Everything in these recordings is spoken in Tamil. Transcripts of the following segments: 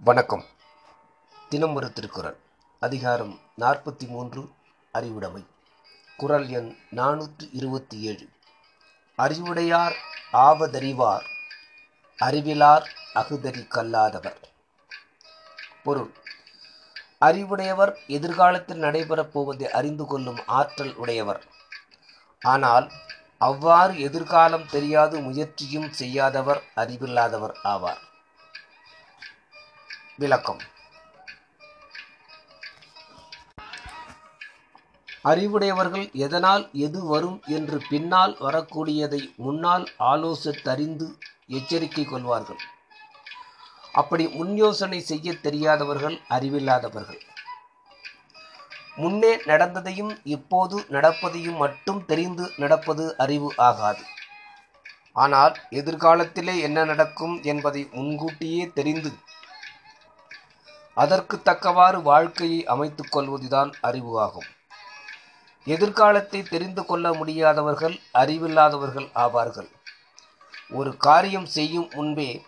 வணக்கம். தினம் ஒரு திருக்குறள். அதிகாரம் நாற்பத்தி மூன்று அறிவுடைமை. குறள் எண் நானூற்று இருபத்தி ஏழு அறிவுடையார் ஆவதறிவார் அறிவிலார் அகுதறி கல்லாதவர். பொருள். அறிவுடையவர் எதிர்காலத்தில் நடைபெறப் போவதை அறிந்து கொள்ளும் ஆற்றல் உடையவர். ஆனால் அவ்வாறு எதிர்காலம் தெரியாது முயற்சியும் செய்யாதவர் அறிவில்லாதவர் ஆவார். விளக்கம். அறிவுடையவர்கள் எதனால் எது வரும் என்று பின்னால் வரக்கூடியதை முன்னால் ஆலோசித்தறிந்து எச்சரிக்கை கொள்வார்கள். அப்படி முன் யோசனை செய்ய தெரியாதவர்கள் அறிவில்லாதவர்கள். முன்னே நடந்ததையும் இப்போது நடப்பதையும் மட்டும் தெரிந்து நடப்பது அறிவு ஆகாது. ஆனால் எதிர்காலத்திலே என்ன நடக்கும் என்பதை முன்கூட்டியே தெரிந்து அதற்கு தக்கவாறு வாழ்க்கையை அமைத்துக் கொள்வதுதான் அறிவு ஆகும். எதிர்காலத்தை தெரிந்து கொள்ள முடியாதவர்கள் அறிவில்லாதவர்கள் ஆவார்கள். ஒரு காரியம் செய்யும் முன்பே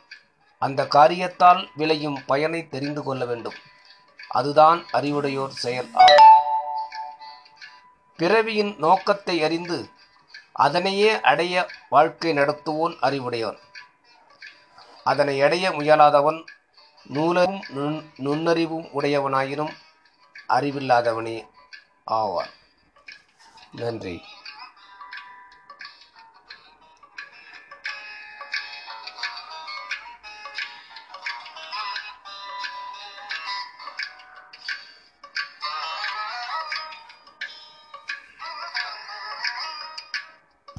அந்த காரியத்தால் விளையும் பயனை தெரிந்து கொள்ள வேண்டும். அதுதான் அறிவுடையோர் செயல் ஆகும். பிறவியின் நோக்கத்தை அறிந்து அதனையே அடைய வாழ்க்கை நடத்துவோன் அறிவுடையவன் அதனை அடைய முயலாதவன் நூலரும் நுண் நுண்ணறிவும் உடையவனாயினும் அறிவில்லாதவனே ஆவான். நன்றி.